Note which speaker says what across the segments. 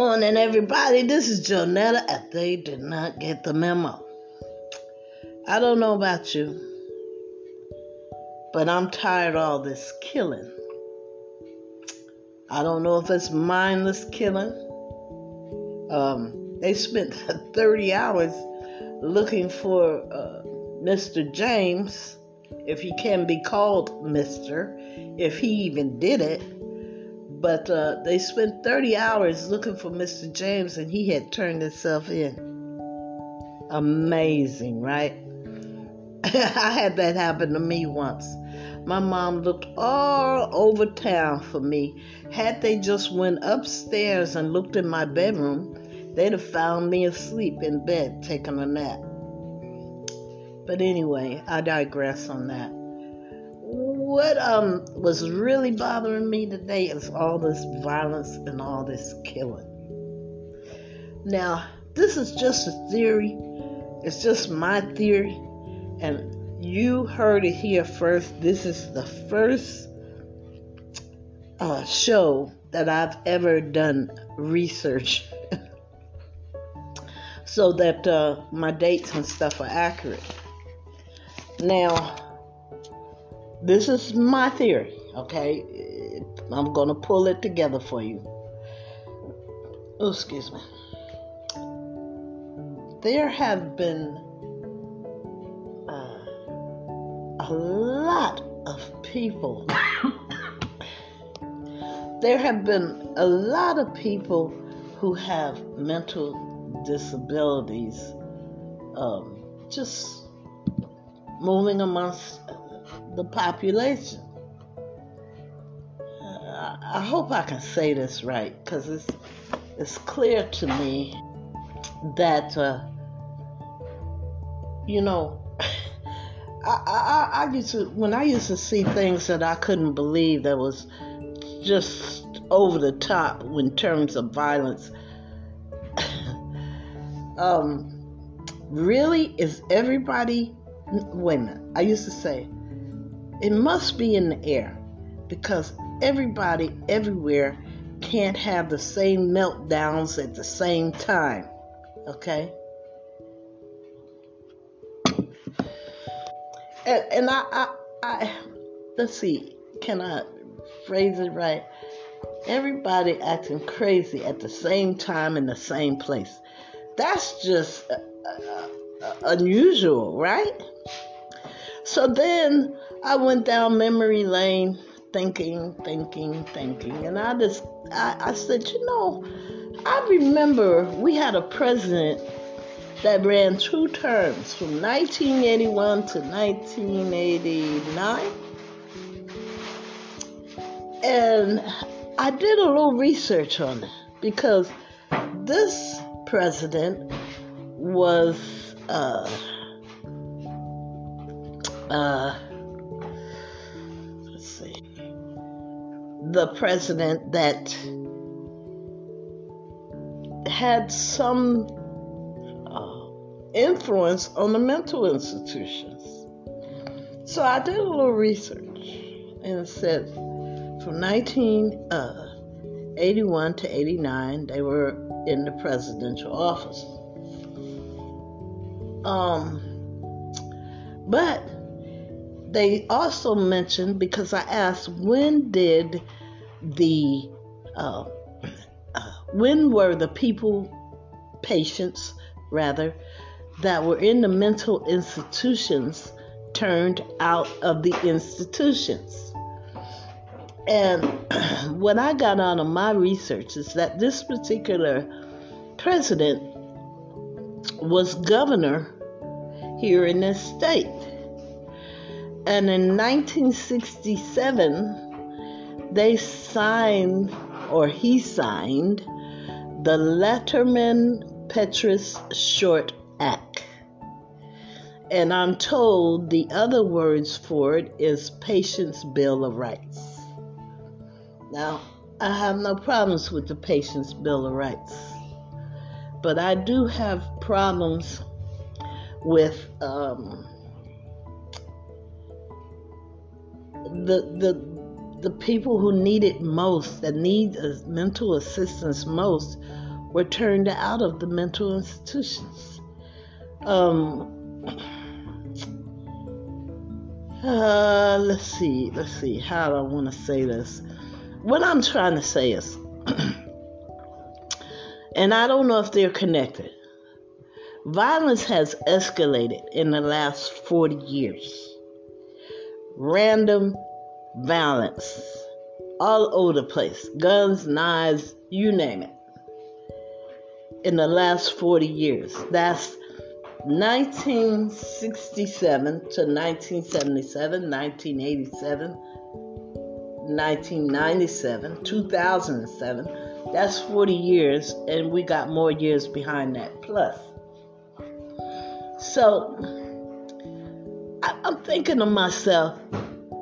Speaker 1: morning, everybody. This is Jonetta, and they did not get the memo. I don't know about you, but I'm tired of all this killing. I don't know if it's mindless killing. Um, they spent 30 hours looking for uh, Mr. James, if he can be called Mr., if he even did it but uh, they spent 30 hours looking for Mr. James and he had turned himself in. Amazing, right? I had that happen to me once. My mom looked all over town for me. Had they just went upstairs and looked in my bedroom, they'd have found me asleep in bed taking a nap. But anyway, I digress on that what um was really bothering me today is all this violence and all this killing. Now, this is just a theory. It's just my theory. And you heard it here first. This is the first uh, show that I've ever done research so that uh, my dates and stuff are accurate. Now, this is my theory, okay? I'm going to pull it together for you. Oh, excuse me. There have been uh, a lot of people. there have been a lot of people who have mental disabilities um, just moving amongst the population. Uh, I hope I can say this right because it's it's clear to me that uh, you know I, I, I used to when I used to see things that I couldn't believe that was just over the top in terms of violence. um, really, is everybody? Minute. I used to say, it must be in the air because everybody everywhere can't have the same meltdowns at the same time. Okay? And, and I, I, I, let's see, can I phrase it right? Everybody acting crazy at the same time in the same place. That's just uh, uh, uh unusual, right? So then I went down memory lane thinking, thinking, thinking. And I just, I, I said, you know, I remember we had a president that ran two terms from 1981 to 1989. And I did a little research on it because this president was uh, uh, the president that had some uh, influence on the mental institutions. So I did a little research and it said from 1981 uh, to 89, they were in the presidential office. Um, but they also mentioned because I asked when did the uh, uh, when were the people patients rather that were in the mental institutions turned out of the institutions? And what I got out of my research is that this particular president was governor here in this state. And in 1967, they signed, or he signed, the Lanterman Petris Short Act. And I'm told the other words for it is Patient's Bill of Rights. Now, I have no problems with the Patient's Bill of Rights, but I do have problems with um, the the the people who need it most, that need mental assistance most, were turned out of the mental institutions. Um, uh, let's see, let's see. How do I want to say this? What I'm trying to say is, and I don't know if they're connected. Violence has escalated in the last 40 years. Random violence all over the place guns, knives, you name it. In the last 40 years. That's 1967 to 1977, 1987, 1997, 2007. That's 40 years, and we got more years behind that plus. So I, am thinking to myself,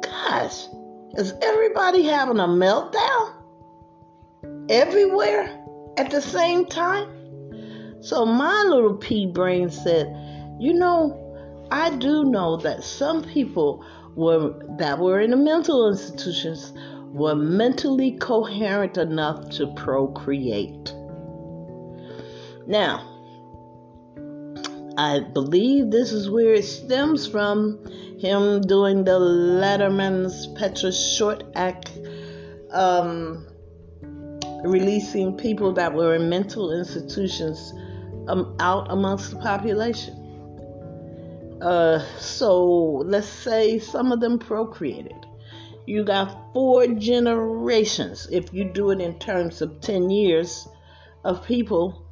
Speaker 1: gosh, is everybody having a meltdown everywhere at the same time? So my little pea brain said, you know, I do know that some people were that were in the mental institutions were mentally coherent enough to procreate. Now, I believe this is where it stems from him doing the Lanterman's Petris Short Act, um, releasing people that were in mental institutions um, out amongst the population. Uh, so let's say some of them procreated. You got four generations, if you do it in terms of 10 years, of people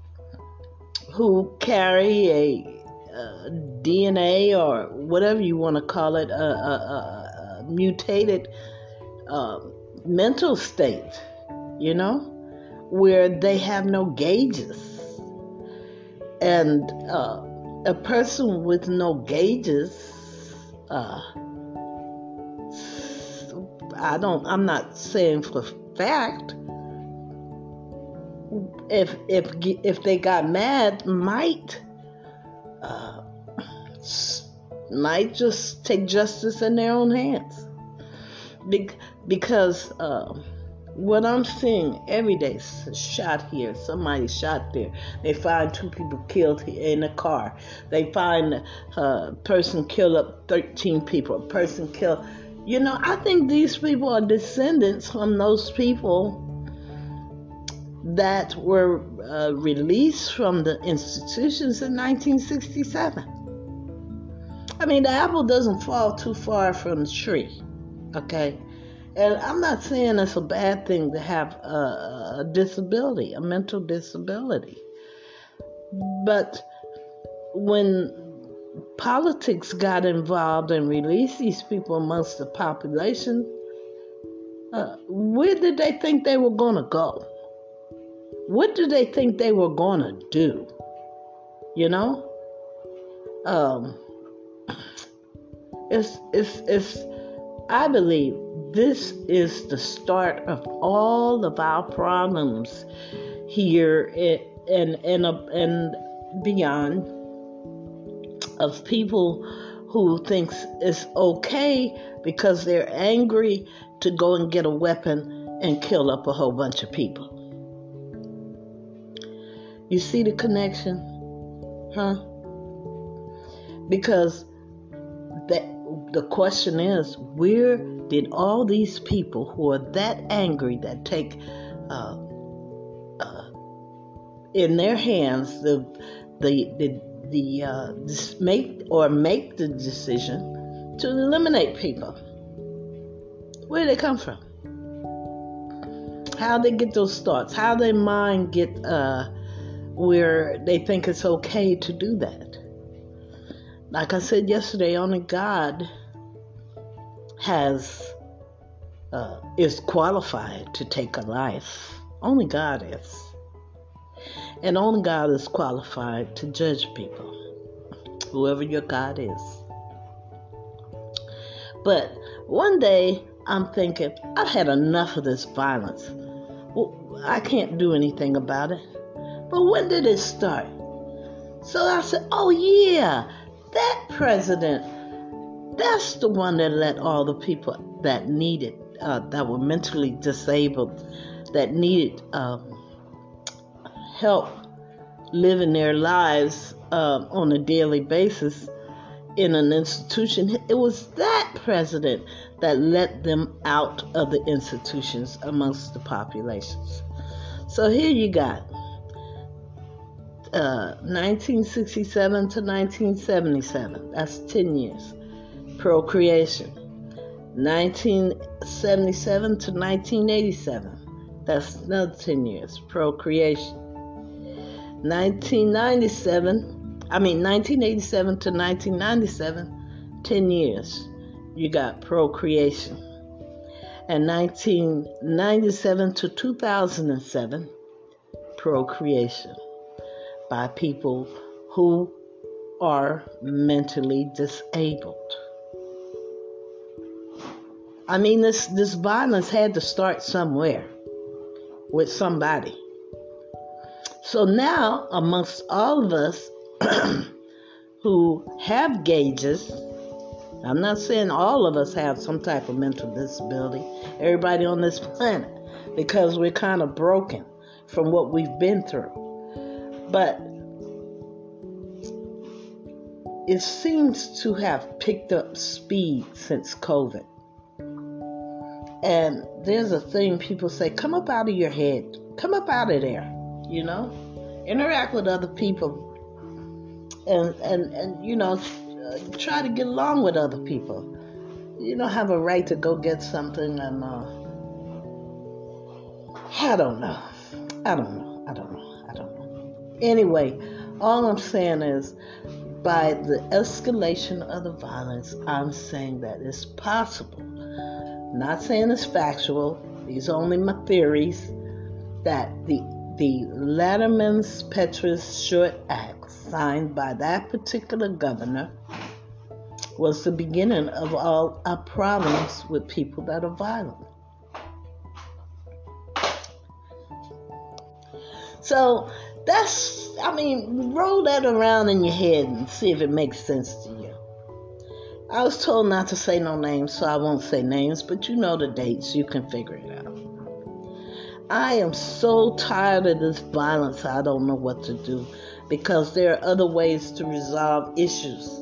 Speaker 1: who carry a uh, DNA or whatever you want to call it, a, a, a mutated uh, mental state, you know, where they have no gauges. And uh, a person with no gauges, uh, I don't, I'm not saying for fact, if if if they got mad, might uh, might just take justice in their own hands. Be- because uh, what I'm seeing every day, shot here, somebody shot there. They find two people killed in a car. They find a uh, person killed up 13 people. A person killed. You know, I think these people are descendants from those people that were uh, released from the institutions in 1967. I mean, the apple doesn't fall too far from the tree, okay? And I'm not saying it's a bad thing to have a, a disability, a mental disability. But when politics got involved and released these people amongst the population, uh, where did they think they were going to go? What do they think they were going to do? You know? Um, it's, it's, it's, I believe this is the start of all of our problems here and, and, and beyond of people who thinks it's okay because they're angry to go and get a weapon and kill up a whole bunch of people. You see the connection? Huh? Because that the question is, where did all these people who are that angry that take uh, uh, in their hands the the the, the uh, make or make the decision to eliminate people? Where did they come from? How they get those thoughts? How their mind get uh, where they think it's okay to do that. Like I said yesterday, only God has uh, is qualified to take a life. Only God is, and only God is qualified to judge people, whoever your God is. But one day I'm thinking, I've had enough of this violence. I can't do anything about it. But when did it start? So I said, oh, yeah, that president, that's the one that let all the people that needed, uh, that were mentally disabled, that needed um, help living their lives uh, on a daily basis in an institution. It was that president that let them out of the institutions amongst the populations. So here you got uh, 1967 to 1977. That's 10 years. Procreation. 1977 to 1987. That's another 10 years. Procreation. 1997, I mean 1987 to 1997, 10 years. You got procreation. And 1997 to 2007, procreation by people who are mentally disabled. I mean, this, this violence had to start somewhere with somebody. So now, amongst all of us who have gauges, I'm not saying all of us have some type of mental disability, everybody on this planet, because we're kind of broken from what we've been through. But it seems to have picked up speed since COVID. And there's a thing people say come up out of your head, come up out of there, you know, interact with other people. And, and, and you know, try to get along with other people. You don't have a right to go get something and, uh, I don't know. I don't know. I don't know. I don't know. Anyway, all I'm saying is by the escalation of the violence, I'm saying that it's possible. not saying it's factual, these are only my theories, that the the Lanterman's Petris Short Act, signed by that particular governor, was the beginning of all our problems with people that are violent. So that's, I mean, roll that around in your head and see if it makes sense to you. I was told not to say no names, so I won't say names, but you know the dates, you can figure it out. I am so tired of this violence, I don't know what to do because there are other ways to resolve issues,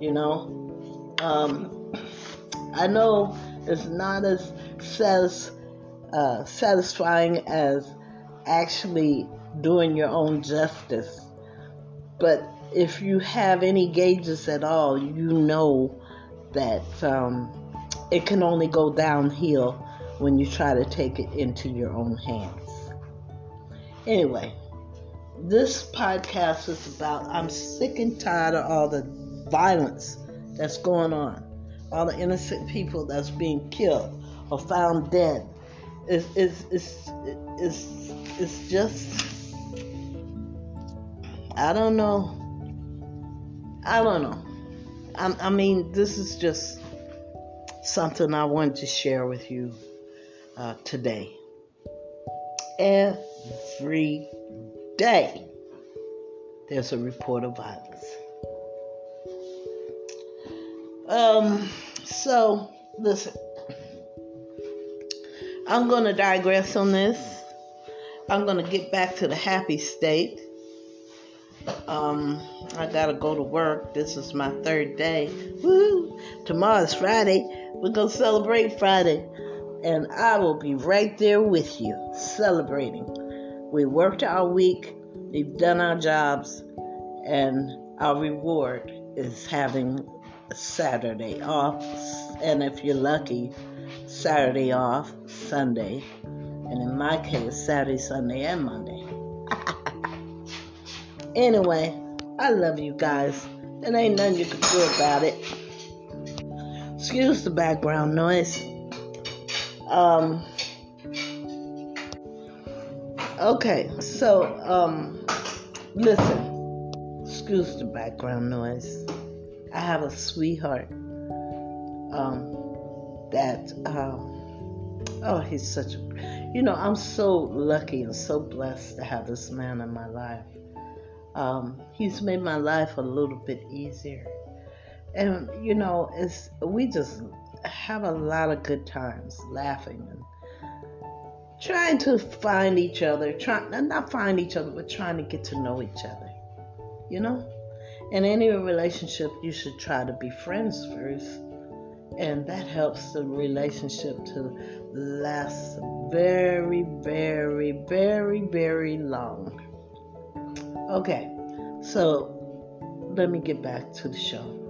Speaker 1: you know. Um, I know it's not as satis- uh, satisfying as actually doing your own justice, but if you have any gauges at all, you know that um, it can only go downhill when you try to take it into your own hands. Anyway, this podcast is about I'm sick and tired of all the violence that's going on, all the innocent people that's being killed or found dead. It's, it's, it's, it's, it's just, I don't know. I don't know. I, I mean, this is just something I wanted to share with you uh, today. Every day, there's a report of violence. Um, so, listen, I'm going to digress on this. I'm going to get back to the happy state. Um, I got to go to work. This is my third day. Woo! Tomorrow's Friday. We're to celebrate Friday and I will be right there with you celebrating. We worked our week, we've done our jobs, and our reward is having Saturday off, and if you're lucky, Saturday off, Sunday, and in my case, Saturday, Sunday, and Monday. anyway, I love you guys, and ain't nothing you can do about it. Excuse the background noise. Um, okay, so um, listen, excuse the background noise. I have a sweetheart um, that, um, oh, he's such a, you know, I'm so lucky and so blessed to have this man in my life. Um, he's made my life a little bit easier. And, you know, it's, we just have a lot of good times laughing and trying to find each other, trying not find each other, but trying to get to know each other. You know? In any relationship, you should try to be friends first. And that helps the relationship to last very, very, very, very long. Okay, so let me get back to the show.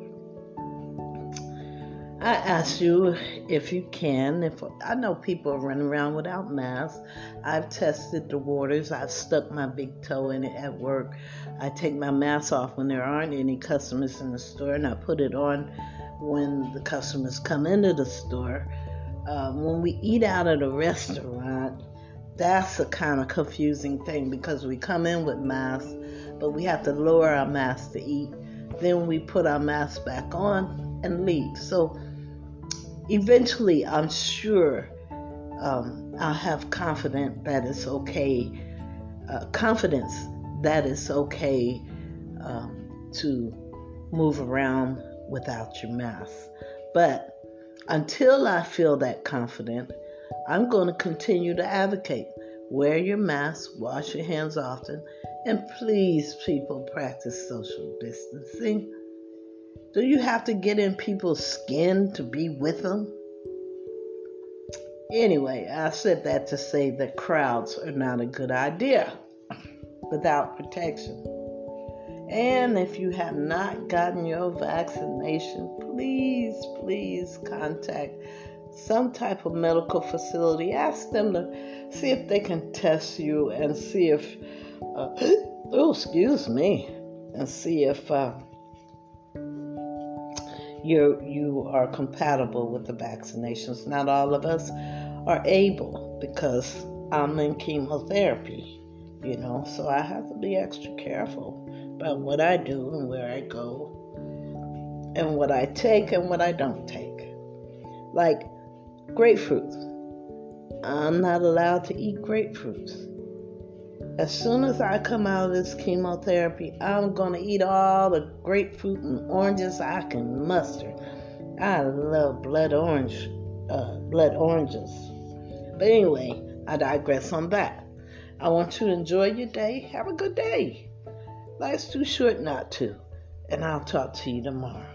Speaker 1: I ask you if you can. If I know people are running around without masks, I've tested the waters. I've stuck my big toe in it at work. I take my mask off when there aren't any customers in the store, and I put it on when the customers come into the store. Um, when we eat out at a restaurant, that's a kind of confusing thing because we come in with masks, but we have to lower our masks to eat. Then we put our masks back on and leave. So eventually, I'm sure um, I'll have confidence that it's okay, uh, confidence that it's okay um, to move around without your mask. But until I feel that confident, I'm going to continue to advocate. Wear your mask, wash your hands often, and please, people, practice social distancing. Do you have to get in people's skin to be with them? Anyway, I said that to say that crowds are not a good idea without protection. And if you have not gotten your vaccination, please, please contact some type of medical facility. Ask them to see if they can test you and see if, uh, oh, excuse me, and see if uh, you you are compatible with the vaccinations. Not all of us are able because I'm in chemotherapy, you know, so I have to be extra careful about what I do and where I go and what I take and what I don't take. Like grapefruit. I'm not allowed to eat grapefruits. As soon as I come out of this chemotherapy, I'm going to eat all the grapefruit and oranges I can muster. I love blood orange, uh, blood oranges. But anyway, I digress on that. I want you to enjoy your day. Have a good day. Life's too short not to. And I'll talk to you tomorrow.